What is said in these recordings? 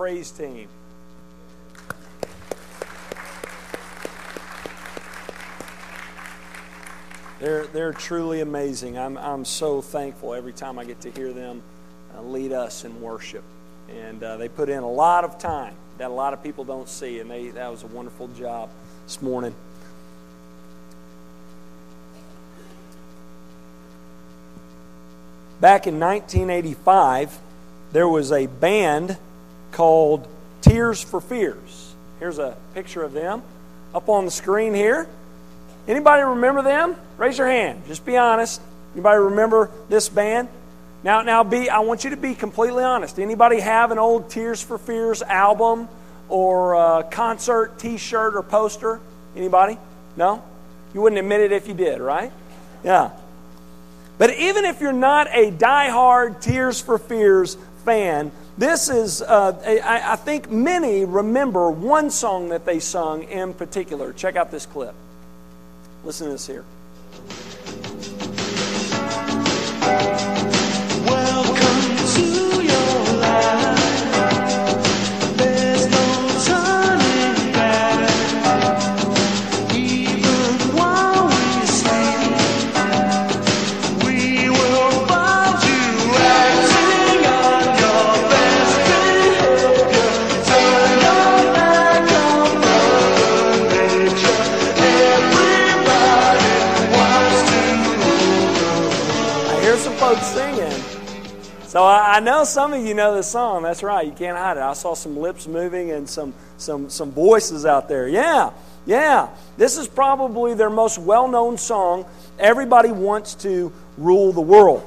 praise team. They're, they're truly amazing. I'm, I'm so thankful every time I get to hear them uh, lead us in worship. And uh, they put in a lot of time that a lot of people don't see, and they, that was a wonderful job this morning. Back in 1985, there was a band called Tears for Fears. Here's a picture of them up on the screen here. Anybody remember them? Raise your hand. Just be honest. Anybody remember this band? Now, now, be. I want you to be completely honest. Anybody have an old Tears for Fears album or uh, concert T-shirt or poster? Anybody? No. You wouldn't admit it if you did, right? Yeah. But even if you're not a die-hard Tears for Fears fan, this is, uh, I, I think many remember one song that they sung in particular. Check out this clip. Listen to this here. I, know some of you know this song. That's right. You can't hide it. I saw some lips moving and some some some voices out there. Yeah, yeah. This is probably their most well-known song. Everybody wants to rule the world.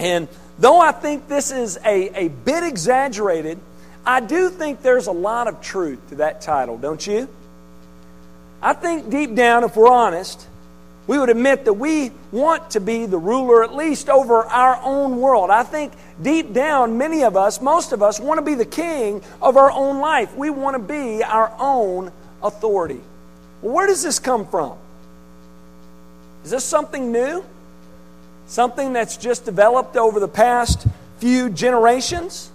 And though I think this is a, a bit exaggerated, I do think there's a lot of truth to that title, don't you? I think deep down, if we're honest, we would admit that we want to be the ruler at least over our own world. I think deep down, many of us, most of us, want to be the king of our own life. We want to be our own authority. Well, where does this come from? Is this something new? Something that's just developed over the past few generations?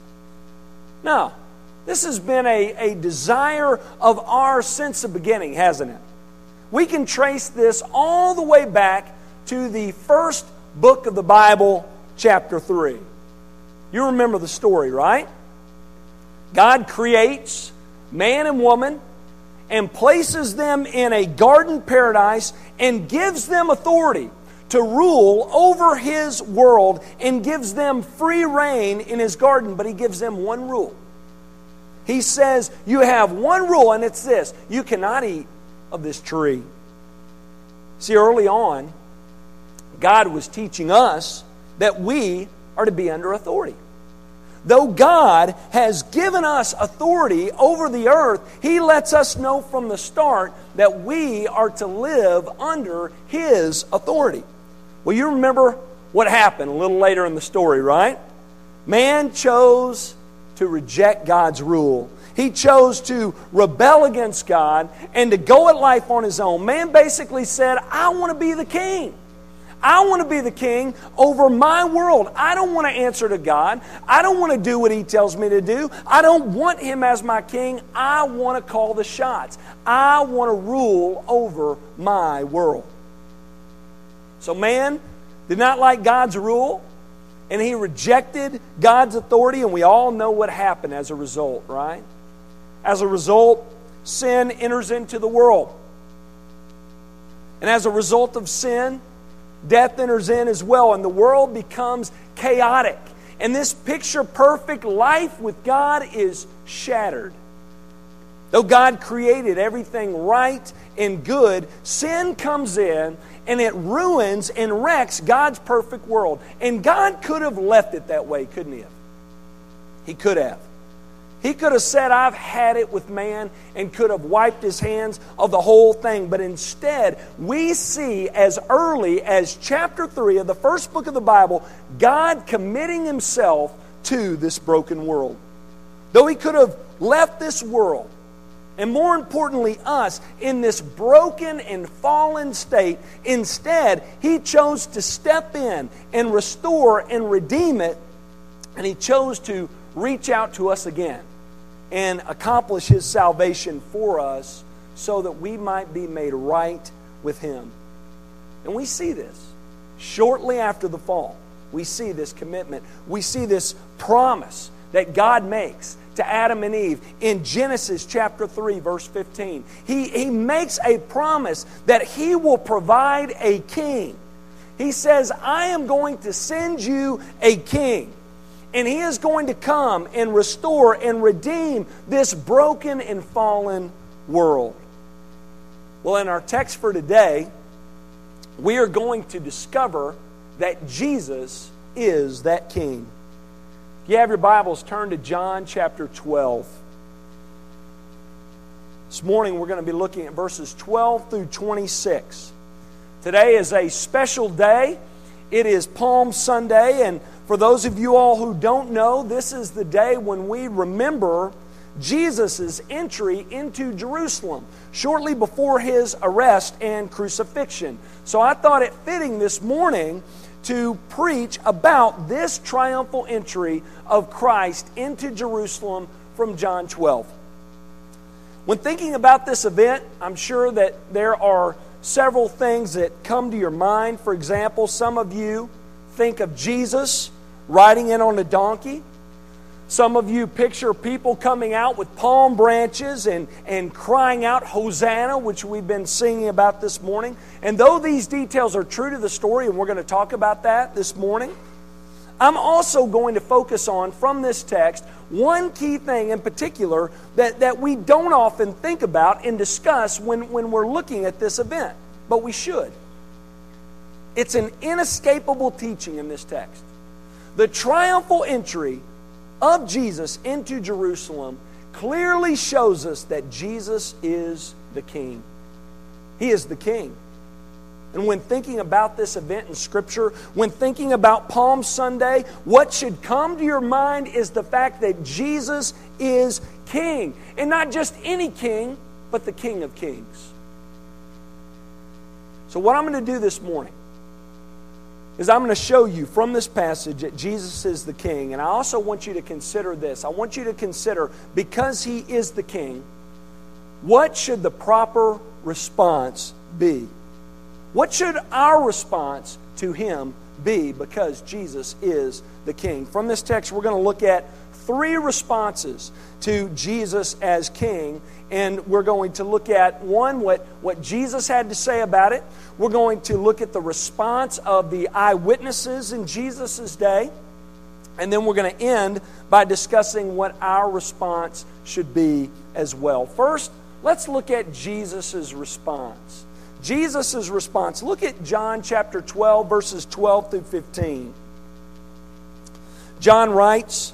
No. This has been a, a desire of ours since the beginning, hasn't it? We can trace this all the way back to the first book of the Bible, chapter 3. You remember the story, right? God creates man and woman and places them in a garden paradise and gives them authority to rule over his world and gives them free reign in his garden, but he gives them one rule. He says, You have one rule, and it's this you cannot eat of this tree. See, early on, God was teaching us that we are to be under authority. Though God has given us authority over the earth, He lets us know from the start that we are to live under His authority. Well, you remember what happened a little later in the story, right? Man chose to reject God's rule he chose to rebel against God and to go at life on his own. Man basically said, I want to be the king. I want to be the king over my world. I don't want to answer to God. I don't want to do what He tells me to do. I don't want Him as my king. I want to call the shots. I want to rule over my world. So, man did not like God's rule, and he rejected God's authority, and we all know what happened as a result, right? As a result, sin enters into the world. And as a result of sin, death enters in as well, and the world becomes chaotic. And this picture perfect life with God is shattered. Though God created everything right and good, sin comes in and it ruins and wrecks God's perfect world. And God could have left it that way, couldn't He? He could have. He could have said, I've had it with man, and could have wiped his hands of the whole thing. But instead, we see as early as chapter 3 of the first book of the Bible, God committing himself to this broken world. Though he could have left this world, and more importantly, us, in this broken and fallen state, instead, he chose to step in and restore and redeem it, and he chose to reach out to us again. And accomplish his salvation for us so that we might be made right with him. And we see this shortly after the fall. We see this commitment. We see this promise that God makes to Adam and Eve in Genesis chapter 3, verse 15. He, he makes a promise that he will provide a king. He says, I am going to send you a king. And he is going to come and restore and redeem this broken and fallen world. Well, in our text for today, we are going to discover that Jesus is that king. If you have your Bibles, turn to John chapter 12. This morning we're going to be looking at verses 12 through 26. Today is a special day. It is Palm Sunday, and for those of you all who don't know, this is the day when we remember Jesus' entry into Jerusalem shortly before his arrest and crucifixion. So I thought it fitting this morning to preach about this triumphal entry of Christ into Jerusalem from John 12. When thinking about this event, I'm sure that there are several things that come to your mind. For example, some of you think of Jesus riding in on a donkey. Some of you picture people coming out with palm branches and, and crying out, Hosanna, which we've been singing about this morning. And though these details are true to the story, and we're going to talk about that this morning, I'm also going to focus on, from this text, one key thing in particular that, that we don't often think about and discuss when, when we're looking at this event, but we should. It's an inescapable teaching in this text. The triumphal entry of Jesus into Jerusalem clearly shows us that Jesus is the King. He is the King. And when thinking about this event in Scripture, when thinking about Palm Sunday, what should come to your mind is the fact that Jesus is King. And not just any King, but the King of Kings. So, what I'm going to do this morning is I'm going to show you from this passage that Jesus is the king. And I also want you to consider this. I want you to consider, because he is the king, what should the proper response be? What should our response to him be because Jesus is the king? From this text, we're going to look at three responses to Jesus as king. And we're going to look at one, what, what Jesus had to say about it. We're going to look at the response of the eyewitnesses in Jesus' day. And then we're going to end by discussing what our response should be as well. First, let's look at Jesus' response. Jesus' response. Look at John chapter 12, verses 12 through 15. John writes,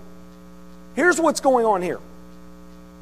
Here's what's going on here.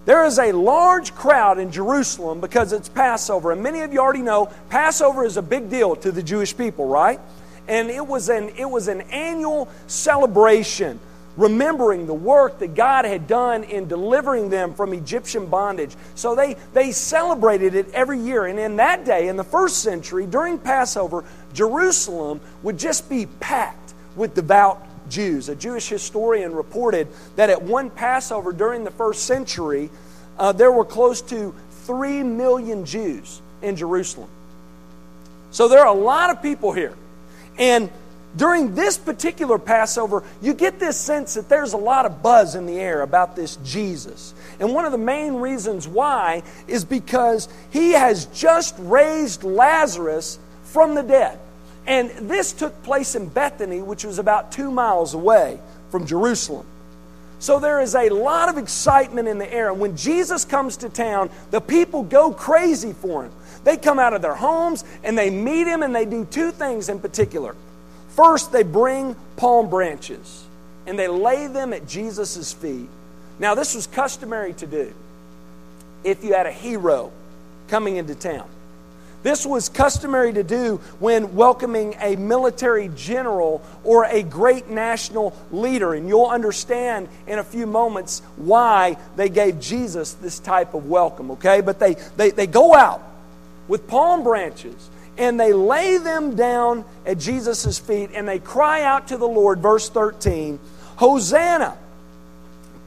There is a large crowd in Jerusalem because it's Passover. And many of you already know Passover is a big deal to the Jewish people, right? And it was an, it was an annual celebration remembering the work that God had done in delivering them from Egyptian bondage. So they, they celebrated it every year. And in that day, in the first century, during Passover, Jerusalem would just be packed with devout Jews. A Jewish historian reported that at one Passover during the first century, uh, there were close to 3 million Jews in Jerusalem. So there are a lot of people here. And during this particular Passover, you get this sense that there's a lot of buzz in the air about this Jesus. And one of the main reasons why is because he has just raised Lazarus from the dead. And this took place in Bethany, which was about two miles away from Jerusalem. So there is a lot of excitement in the air. And when Jesus comes to town, the people go crazy for him. They come out of their homes and they meet him, and they do two things in particular. First, they bring palm branches and they lay them at Jesus' feet. Now, this was customary to do. if you had a hero coming into town. This was customary to do when welcoming a military general or a great national leader. And you'll understand in a few moments why they gave Jesus this type of welcome, okay? But they, they, they go out with palm branches and they lay them down at Jesus' feet and they cry out to the Lord, verse 13 Hosanna!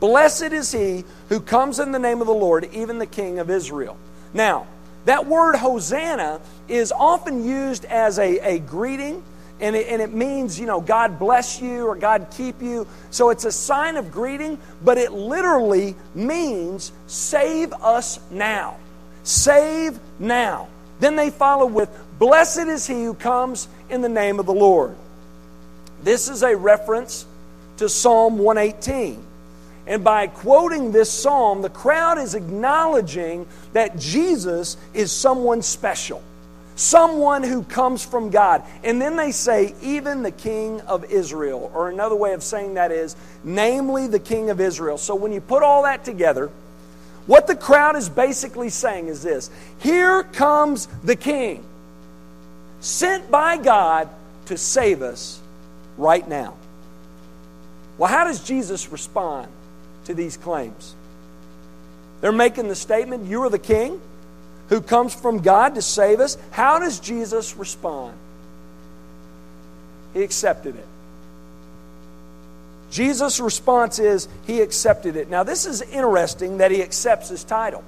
Blessed is he who comes in the name of the Lord, even the King of Israel. Now, that word Hosanna is often used as a, a greeting, and it, and it means, you know, God bless you or God keep you. So it's a sign of greeting, but it literally means save us now. Save now. Then they follow with, Blessed is he who comes in the name of the Lord. This is a reference to Psalm 118. And by quoting this psalm, the crowd is acknowledging that Jesus is someone special, someone who comes from God. And then they say, even the King of Israel, or another way of saying that is, namely the King of Israel. So when you put all that together, what the crowd is basically saying is this Here comes the King, sent by God to save us right now. Well, how does Jesus respond? To these claims. They're making the statement, You are the king who comes from God to save us. How does Jesus respond? He accepted it. Jesus' response is he accepted it. Now, this is interesting that he accepts his title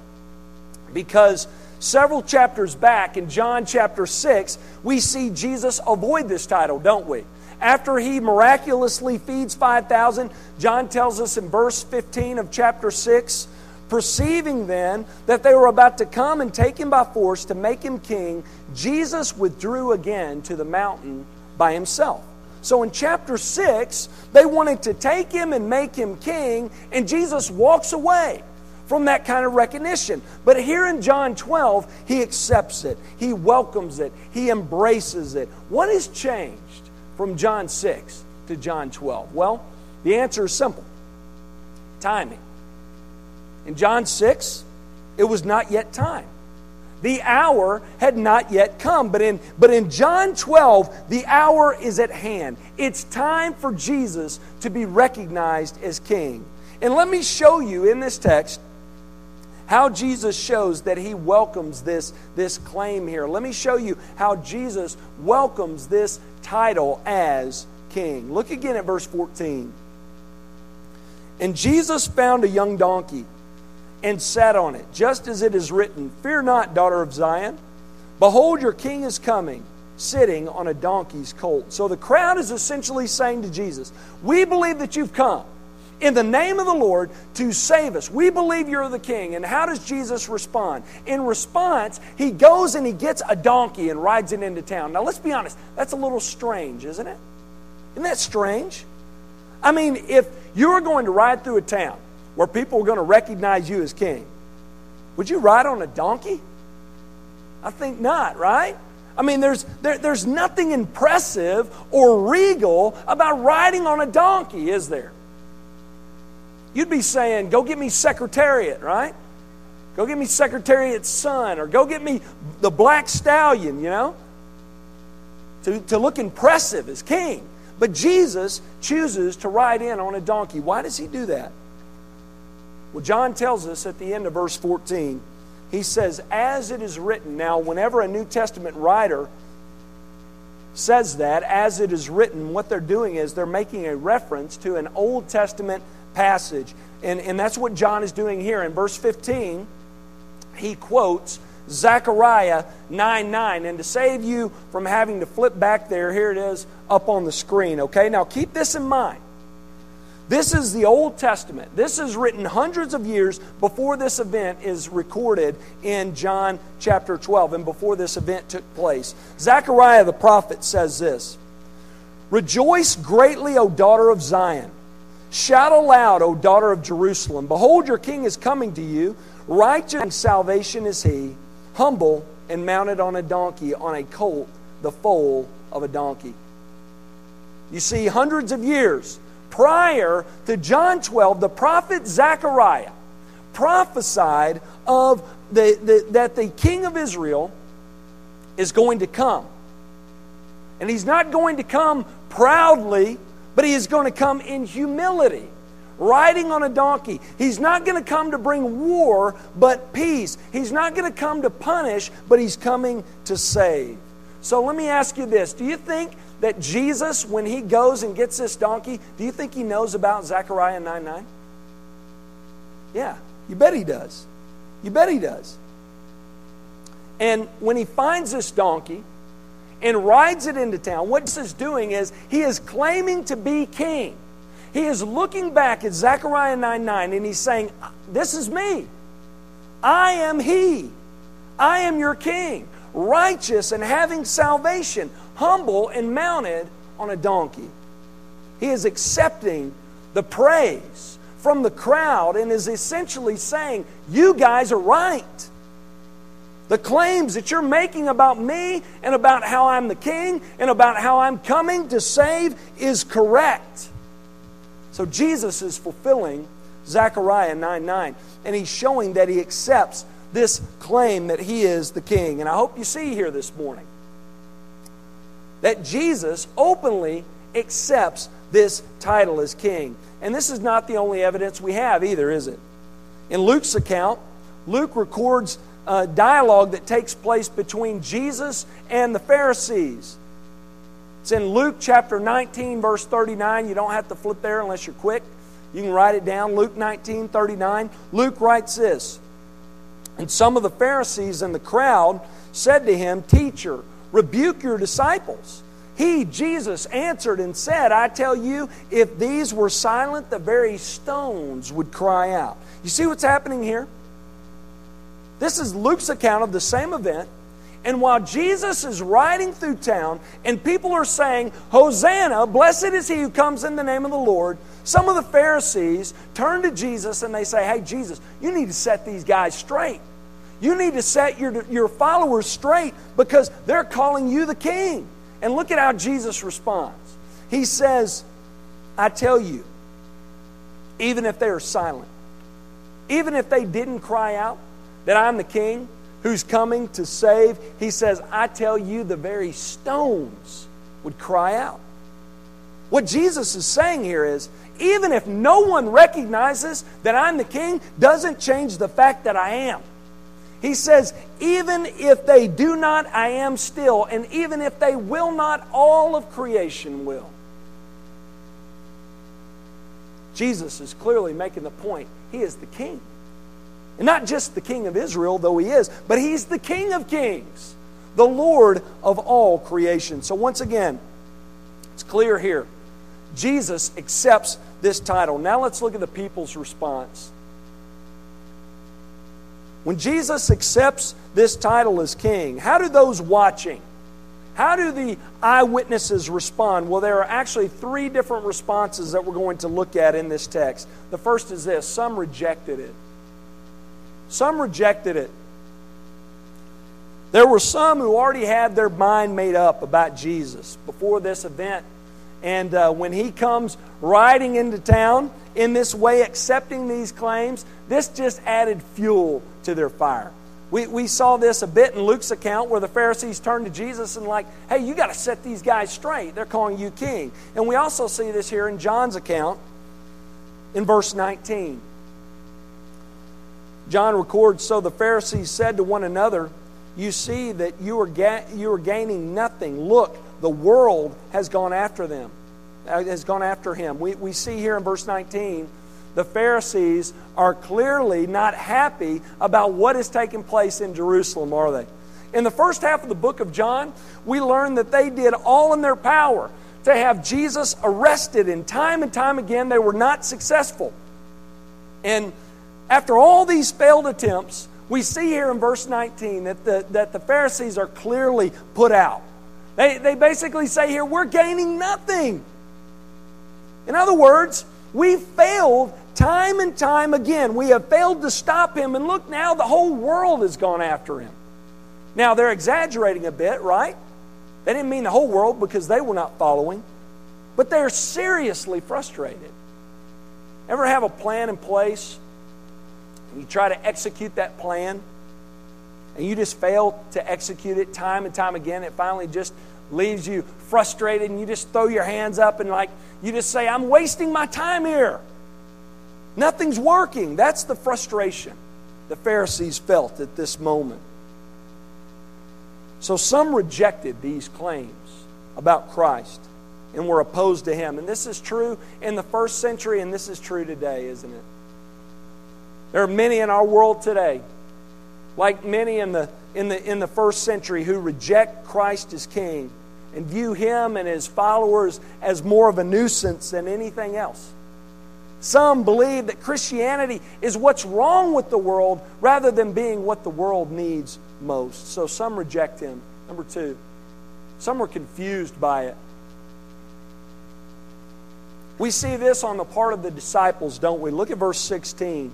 because several chapters back in John chapter 6, we see Jesus avoid this title, don't we? After he miraculously feeds 5,000, John tells us in verse 15 of chapter 6 Perceiving then that they were about to come and take him by force to make him king, Jesus withdrew again to the mountain by himself. So in chapter 6, they wanted to take him and make him king, and Jesus walks away from that kind of recognition. But here in John 12, he accepts it, he welcomes it, he embraces it. What has changed? From John 6 to John 12? Well, the answer is simple timing. In John 6, it was not yet time. The hour had not yet come. But in, but in John 12, the hour is at hand. It's time for Jesus to be recognized as King. And let me show you in this text how Jesus shows that he welcomes this, this claim here. Let me show you how Jesus welcomes this title as king. Look again at verse 14. And Jesus found a young donkey and sat on it, just as it is written Fear not, daughter of Zion. Behold, your king is coming, sitting on a donkey's colt. So the crowd is essentially saying to Jesus, We believe that you've come in the name of the Lord to save us. We believe you're the king. And how does Jesus respond? In response, he goes and he gets a donkey and rides it into town. Now, let's be honest, that's a little strange, isn't it? Isn't that strange? I mean, if you were going to ride through a town where people were going to recognize you as king, would you ride on a donkey? I think not, right? I mean, there's, there, there's nothing impressive or regal about riding on a donkey, is there? You'd be saying, Go get me Secretariat, right? Go get me Secretariat's son, or go get me the black stallion, you know? To, to look impressive as king. But Jesus chooses to ride in on a donkey. Why does he do that? Well, John tells us at the end of verse 14, he says, As it is written. Now, whenever a New Testament writer says that, as it is written, what they're doing is they're making a reference to an Old Testament passage. And, and that's what John is doing here. In verse 15, he quotes Zechariah 9 9. And to save you from having to flip back there, here it is up on the screen. Okay, now keep this in mind. This is the Old Testament. This is written hundreds of years before this event is recorded in John chapter 12 and before this event took place. Zechariah the prophet says this Rejoice greatly, O daughter of Zion. Shout aloud, O daughter of Jerusalem. Behold, your king is coming to you. Righteous and salvation is he, humble and mounted on a donkey, on a colt, the foal of a donkey. You see, hundreds of years prior to John 12, the prophet Zechariah prophesied of the, the, that the king of Israel is going to come. And he's not going to come proudly, but he is going to come in humility, riding on a donkey. He's not going to come to bring war, but peace. He's not going to come to punish, but he's coming to save. So let me ask you this Do you think that Jesus, when he goes and gets this donkey, do you think he knows about Zechariah 9 9? Yeah, you bet he does. You bet he does. And when he finds this donkey and rides it into town, what this is doing is he is claiming to be king. He is looking back at Zechariah 9 9 and he's saying, This is me. I am he. I am your king, righteous and having salvation, humble and mounted on a donkey. He is accepting the praise from the crowd and is essentially saying, You guys are right. The claims that you're making about me and about how I'm the king and about how I'm coming to save is correct. So Jesus is fulfilling Zechariah 9 9, and he's showing that he accepts this claim that he is the king. And I hope you see here this morning that Jesus openly accepts this title as king. And this is not the only evidence we have either, is it? In Luke's account, Luke records a dialogue that takes place between Jesus and the Pharisees. It's in Luke chapter 19, verse 39. You don't have to flip there unless you're quick. You can write it down. Luke 19, 39. Luke writes this And some of the Pharisees and the crowd said to him, Teacher, rebuke your disciples. He, Jesus, answered and said, I tell you, if these were silent, the very stones would cry out. You see what's happening here? This is Luke's account of the same event. And while Jesus is riding through town and people are saying, Hosanna, blessed is he who comes in the name of the Lord, some of the Pharisees turn to Jesus and they say, Hey, Jesus, you need to set these guys straight. You need to set your, your followers straight because they're calling you the king. And look at how Jesus responds. He says, I tell you, even if they are silent, even if they didn't cry out, that I'm the king who's coming to save, he says, I tell you, the very stones would cry out. What Jesus is saying here is, even if no one recognizes that I'm the king, doesn't change the fact that I am. He says, even if they do not, I am still. And even if they will not, all of creation will. Jesus is clearly making the point he is the king. And not just the king of Israel, though he is, but he's the king of kings, the Lord of all creation. So, once again, it's clear here. Jesus accepts this title. Now, let's look at the people's response. When Jesus accepts this title as king, how do those watching, how do the eyewitnesses respond? Well, there are actually three different responses that we're going to look at in this text. The first is this some rejected it. Some rejected it. There were some who already had their mind made up about Jesus before this event. And uh, when he comes riding into town in this way, accepting these claims, this just added fuel to their fire. We, we saw this a bit in Luke's account where the Pharisees turned to Jesus and, like, hey, you got to set these guys straight. They're calling you king. And we also see this here in John's account in verse 19. John records So the Pharisees said to one another, You see that you are, ga- you are gaining nothing. Look, the world has gone after them, uh, has gone after him. We, we see here in verse 19, the Pharisees are clearly not happy about what is taking place in Jerusalem, are they? In the first half of the book of John, we learn that they did all in their power to have Jesus arrested, and time and time again they were not successful. And after all these failed attempts, we see here in verse 19 that the, that the Pharisees are clearly put out. They, they basically say here, we're gaining nothing. In other words, we failed time and time again. We have failed to stop him, and look now, the whole world has gone after him. Now, they're exaggerating a bit, right? They didn't mean the whole world because they were not following, but they're seriously frustrated. Ever have a plan in place and you try to execute that plan, and you just fail to execute it time and time again, it finally just leaves you frustrated, and you just throw your hands up and, like, you just say, I'm wasting my time here. Nothing's working. That's the frustration the Pharisees felt at this moment. So some rejected these claims about Christ and were opposed to him. And this is true in the first century, and this is true today, isn't it? There are many in our world today, like many in the, in the, in the first century, who reject Christ as King and view him and his followers as more of a nuisance than anything else. Some believe that Christianity is what's wrong with the world rather than being what the world needs most. So some reject him. Number two, some are confused by it. We see this on the part of the disciples, don't we? Look at verse 16.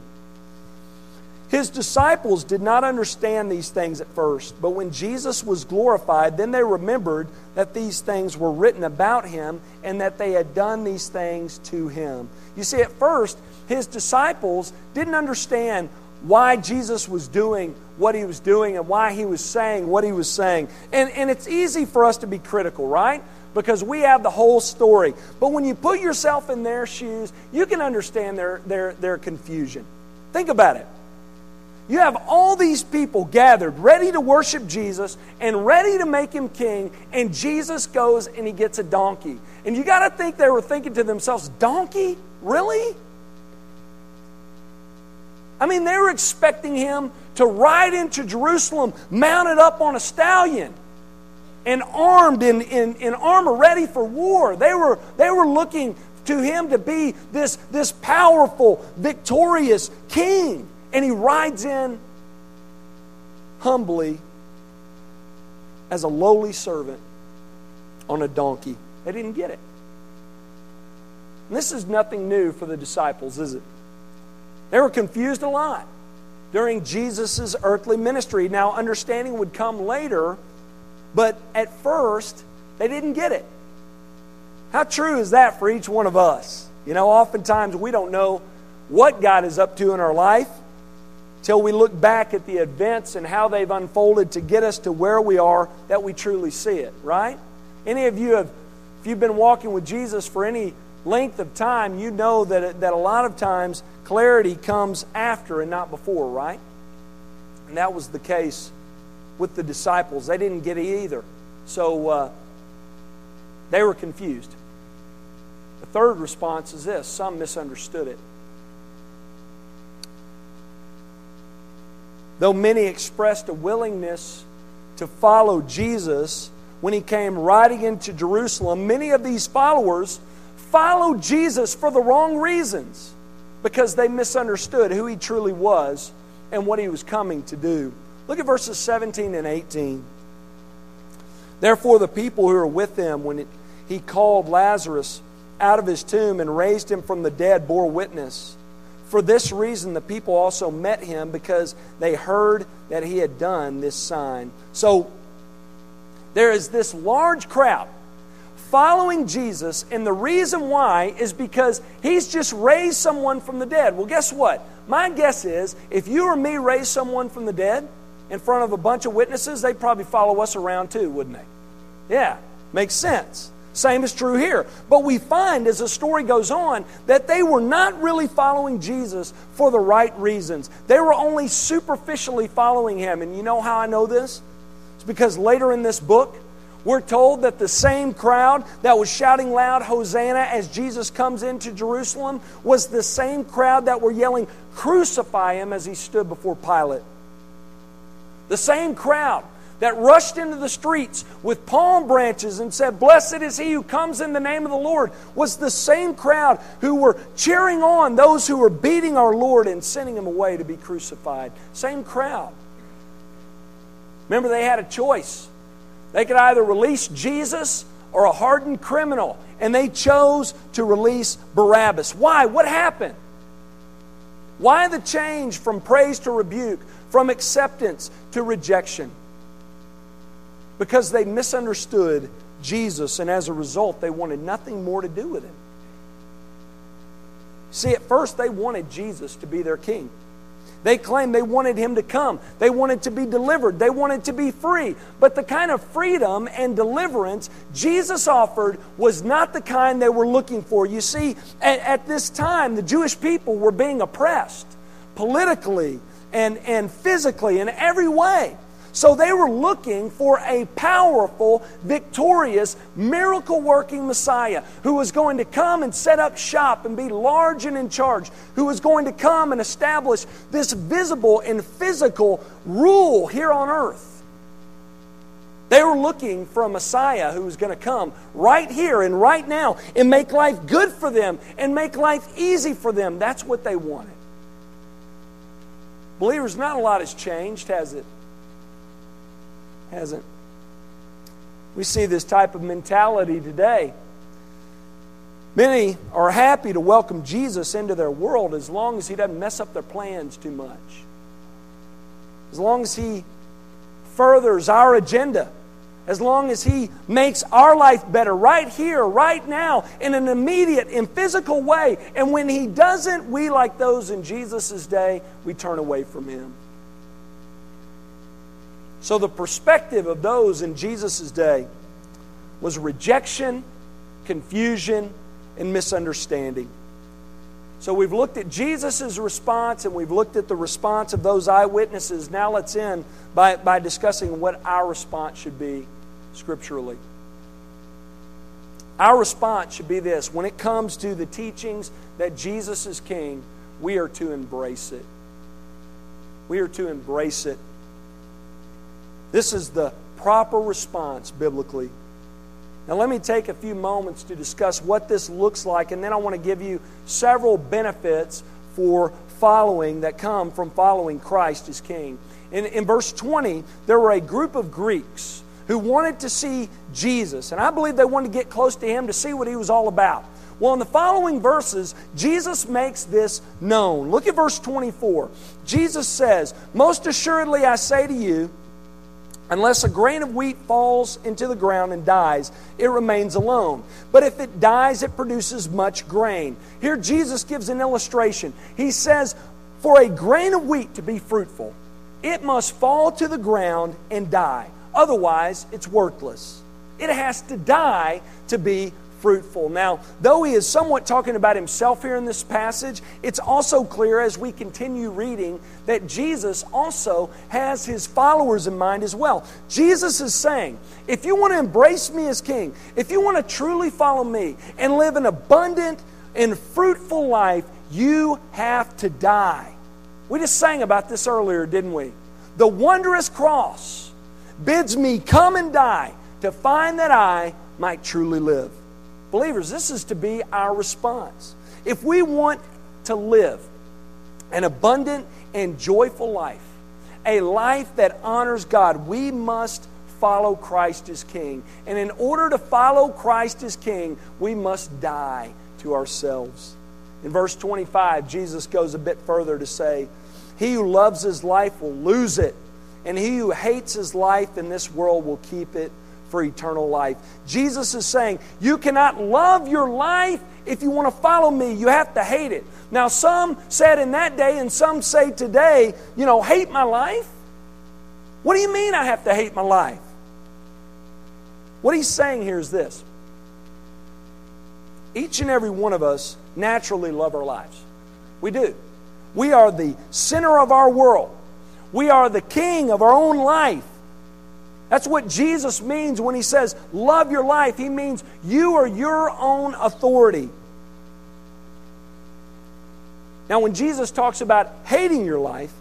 His disciples did not understand these things at first, but when Jesus was glorified, then they remembered that these things were written about him and that they had done these things to him. You see, at first, his disciples didn't understand why Jesus was doing what he was doing and why he was saying what he was saying. And, and it's easy for us to be critical, right? Because we have the whole story. But when you put yourself in their shoes, you can understand their, their, their confusion. Think about it. You have all these people gathered, ready to worship Jesus and ready to make him king, and Jesus goes and he gets a donkey. And you got to think they were thinking to themselves, Donkey? Really? I mean, they were expecting him to ride into Jerusalem mounted up on a stallion and armed in, in, in armor ready for war. They were, they were looking to him to be this, this powerful, victorious king. And he rides in humbly as a lowly servant on a donkey. They didn't get it. And this is nothing new for the disciples, is it? They were confused a lot during Jesus' earthly ministry. Now, understanding would come later, but at first, they didn't get it. How true is that for each one of us? You know, oftentimes we don't know what God is up to in our life till we look back at the events and how they've unfolded to get us to where we are that we truly see it, right? Any of you have, if you've been walking with Jesus for any length of time, you know that, that a lot of times clarity comes after and not before, right? And that was the case with the disciples. They didn't get it either. So uh, they were confused. The third response is this some misunderstood it. Though many expressed a willingness to follow Jesus when he came riding into Jerusalem, many of these followers followed Jesus for the wrong reasons because they misunderstood who he truly was and what he was coming to do. Look at verses 17 and 18. Therefore, the people who were with him when he called Lazarus out of his tomb and raised him from the dead bore witness. For this reason, the people also met him because they heard that he had done this sign. So, there is this large crowd following Jesus, and the reason why is because he's just raised someone from the dead. Well, guess what? My guess is if you or me raise someone from the dead in front of a bunch of witnesses, they'd probably follow us around too, wouldn't they? Yeah, makes sense. Same is true here. But we find as the story goes on that they were not really following Jesus for the right reasons. They were only superficially following him. And you know how I know this? It's because later in this book, we're told that the same crowd that was shouting loud Hosanna as Jesus comes into Jerusalem was the same crowd that were yelling, Crucify him as he stood before Pilate. The same crowd that rushed into the streets with palm branches and said, Blessed is he who comes in the name of the Lord, was the same crowd who were cheering on those who were beating our Lord and sending him away to be crucified. Same crowd. Remember, they had a choice. They could either release Jesus or a hardened criminal, and they chose to release Barabbas. Why? What happened? Why the change from praise to rebuke, from acceptance to rejection? Because they misunderstood Jesus, and as a result, they wanted nothing more to do with him. See, at first, they wanted Jesus to be their king. They claimed they wanted him to come. They wanted to be delivered. They wanted to be free. But the kind of freedom and deliverance Jesus offered was not the kind they were looking for. You see, at, at this time, the Jewish people were being oppressed politically and, and physically in every way. So they were looking for a powerful, victorious, miracle working Messiah who was going to come and set up shop and be large and in charge, who was going to come and establish this visible and physical rule here on earth. They were looking for a Messiah who was going to come right here and right now and make life good for them and make life easy for them. That's what they wanted. Believers, not a lot has changed, has it? Hasn't. We see this type of mentality today. Many are happy to welcome Jesus into their world as long as he doesn't mess up their plans too much. As long as he furthers our agenda. As long as he makes our life better right here, right now, in an immediate and physical way. And when he doesn't, we, like those in Jesus' day, we turn away from him. So the perspective of those in Jesus' day was rejection, confusion, and misunderstanding. So we've looked at Jesus' response and we've looked at the response of those eyewitnesses. Now let's end by, by discussing what our response should be scripturally. Our response should be this when it comes to the teachings that Jesus is king, we are to embrace it. We are to embrace it. This is the proper response biblically. Now, let me take a few moments to discuss what this looks like, and then I want to give you several benefits for following that come from following Christ as King. In, in verse 20, there were a group of Greeks who wanted to see Jesus, and I believe they wanted to get close to him to see what he was all about. Well, in the following verses, Jesus makes this known. Look at verse 24. Jesus says, Most assuredly I say to you, Unless a grain of wheat falls into the ground and dies, it remains alone. But if it dies, it produces much grain. Here, Jesus gives an illustration. He says, For a grain of wheat to be fruitful, it must fall to the ground and die. Otherwise, it's worthless. It has to die to be fruitful. Now, though he is somewhat talking about himself here in this passage, it's also clear as we continue reading that Jesus also has his followers in mind as well. Jesus is saying, if you want to embrace me as king, if you want to truly follow me and live an abundant and fruitful life, you have to die. We just sang about this earlier, didn't we? The wondrous cross bids me come and die to find that I might truly live. Believers, this is to be our response. If we want to live an abundant and joyful life, a life that honors God, we must follow Christ as King. And in order to follow Christ as King, we must die to ourselves. In verse 25, Jesus goes a bit further to say, He who loves his life will lose it, and he who hates his life in this world will keep it for eternal life. Jesus is saying, You cannot love your life if you want to follow me. You have to hate it. Now, some said in that day, and some say today, you know, hate my life? What do you mean I have to hate my life? What he's saying here is this each and every one of us naturally love our lives. We do. We are the center of our world. We are the king of our own life. That's what Jesus means when he says, Love your life. He means you are your own authority. Now, when Jesus talks about hating your life,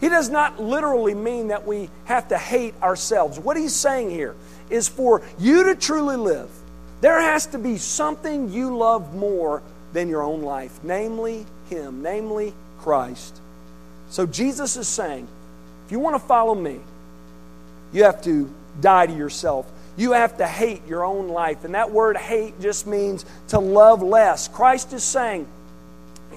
he does not literally mean that we have to hate ourselves. What he's saying here is for you to truly live, there has to be something you love more than your own life, namely Him, namely Christ. So Jesus is saying, if you want to follow me, you have to die to yourself. You have to hate your own life. And that word hate just means to love less. Christ is saying,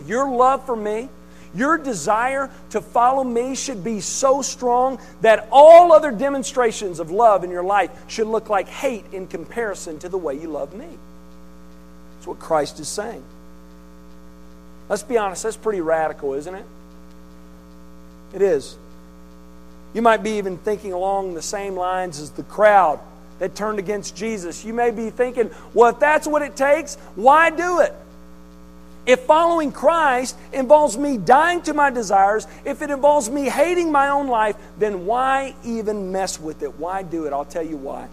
Your love for me, your desire to follow me should be so strong that all other demonstrations of love in your life should look like hate in comparison to the way you love me. That's what Christ is saying. Let's be honest, that's pretty radical, isn't it? It is. You might be even thinking along the same lines as the crowd that turned against Jesus. You may be thinking, well, if that's what it takes, why do it? If following Christ involves me dying to my desires, if it involves me hating my own life, then why even mess with it? Why do it? I'll tell you why.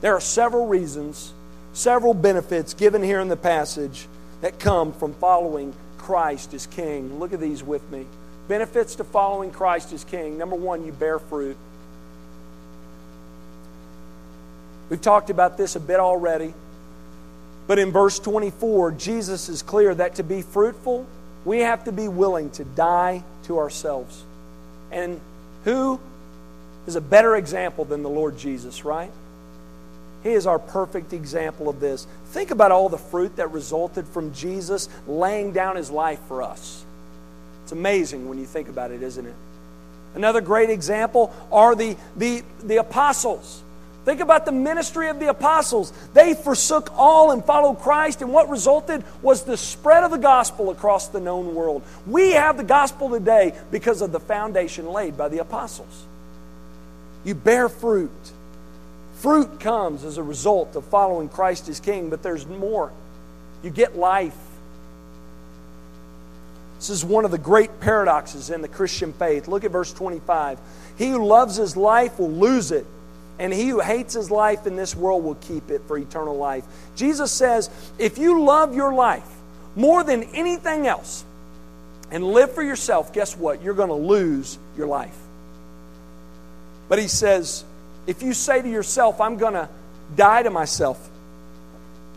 There are several reasons, several benefits given here in the passage that come from following Christ as King. Look at these with me. Benefits to following Christ as King. Number one, you bear fruit. We've talked about this a bit already. But in verse 24, Jesus is clear that to be fruitful, we have to be willing to die to ourselves. And who is a better example than the Lord Jesus, right? He is our perfect example of this. Think about all the fruit that resulted from Jesus laying down his life for us. It's amazing when you think about it, isn't it? Another great example are the, the, the apostles. Think about the ministry of the apostles. They forsook all and followed Christ, and what resulted was the spread of the gospel across the known world. We have the gospel today because of the foundation laid by the apostles. You bear fruit. Fruit comes as a result of following Christ as King, but there's more. You get life. This is one of the great paradoxes in the Christian faith. Look at verse 25. He who loves his life will lose it and he who hates his life in this world will keep it for eternal life. Jesus says, if you love your life more than anything else and live for yourself, guess what? You're going to lose your life. But he says, if you say to yourself, I'm going to die to myself,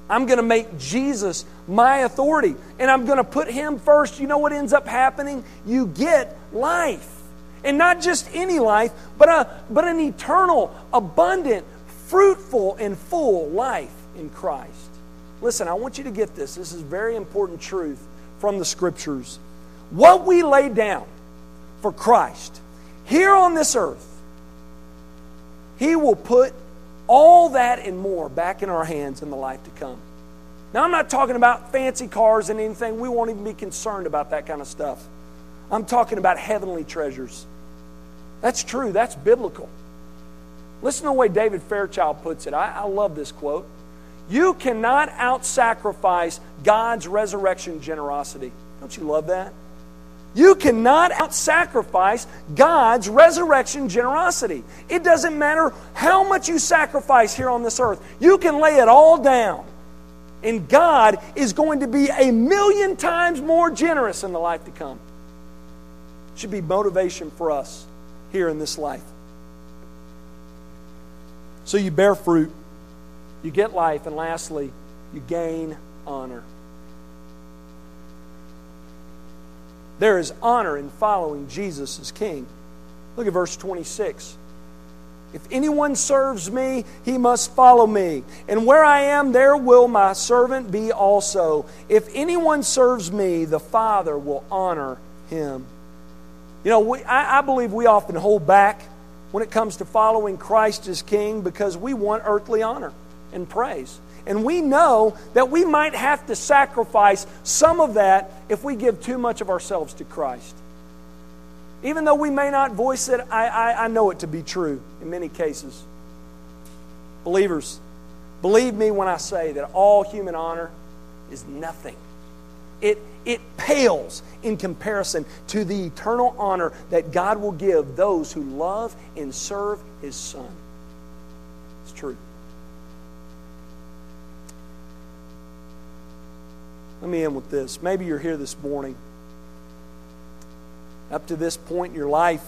I'm going to make Jesus my authority, and I'm going to put him first, you know what ends up happening? You get life. And not just any life, but, a, but an eternal, abundant, fruitful, and full life in Christ. Listen, I want you to get this. This is very important truth from the scriptures. What we lay down for Christ here on this earth, He will put all that and more back in our hands in the life to come. Now, I'm not talking about fancy cars and anything. We won't even be concerned about that kind of stuff. I'm talking about heavenly treasures. That's true, that's biblical. Listen to the way David Fairchild puts it. I, I love this quote. You cannot out sacrifice God's resurrection generosity. Don't you love that? You cannot out sacrifice God's resurrection generosity. It doesn't matter how much you sacrifice here on this earth, you can lay it all down. And God is going to be a million times more generous in the life to come It should be motivation for us here in this life. So you bear fruit, you get life, and lastly, you gain honor. There is honor in following Jesus as King. Look at verse 26. If anyone serves me, he must follow me. And where I am, there will my servant be also. If anyone serves me, the Father will honor him. You know, we, I, I believe we often hold back when it comes to following Christ as King because we want earthly honor and praise. And we know that we might have to sacrifice some of that if we give too much of ourselves to Christ. Even though we may not voice it, I, I, I know it to be true in many cases. Believers, believe me when I say that all human honor is nothing. It, it pales in comparison to the eternal honor that God will give those who love and serve His Son. It's true. Let me end with this. Maybe you're here this morning. Up to this point in your life,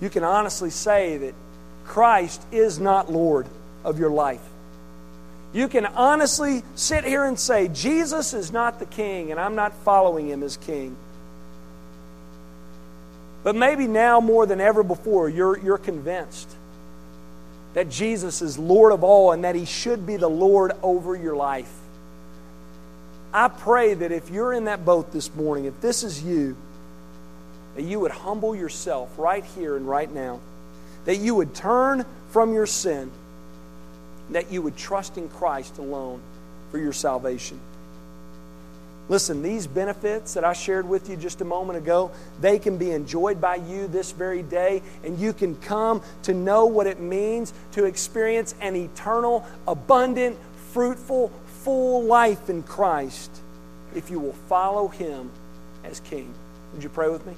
you can honestly say that Christ is not Lord of your life you can honestly sit here and say, Jesus is not the king, and I'm not following him as king. But maybe now more than ever before, you're, you're convinced that Jesus is Lord of all and that he should be the Lord over your life. I pray that if you're in that boat this morning, if this is you, that you would humble yourself right here and right now, that you would turn from your sin, that you would trust in Christ alone for your salvation. Listen, these benefits that I shared with you just a moment ago, they can be enjoyed by you this very day, and you can come to know what it means to experience an eternal, abundant, fruitful full life in Christ if you will follow him as king. Would you pray with me?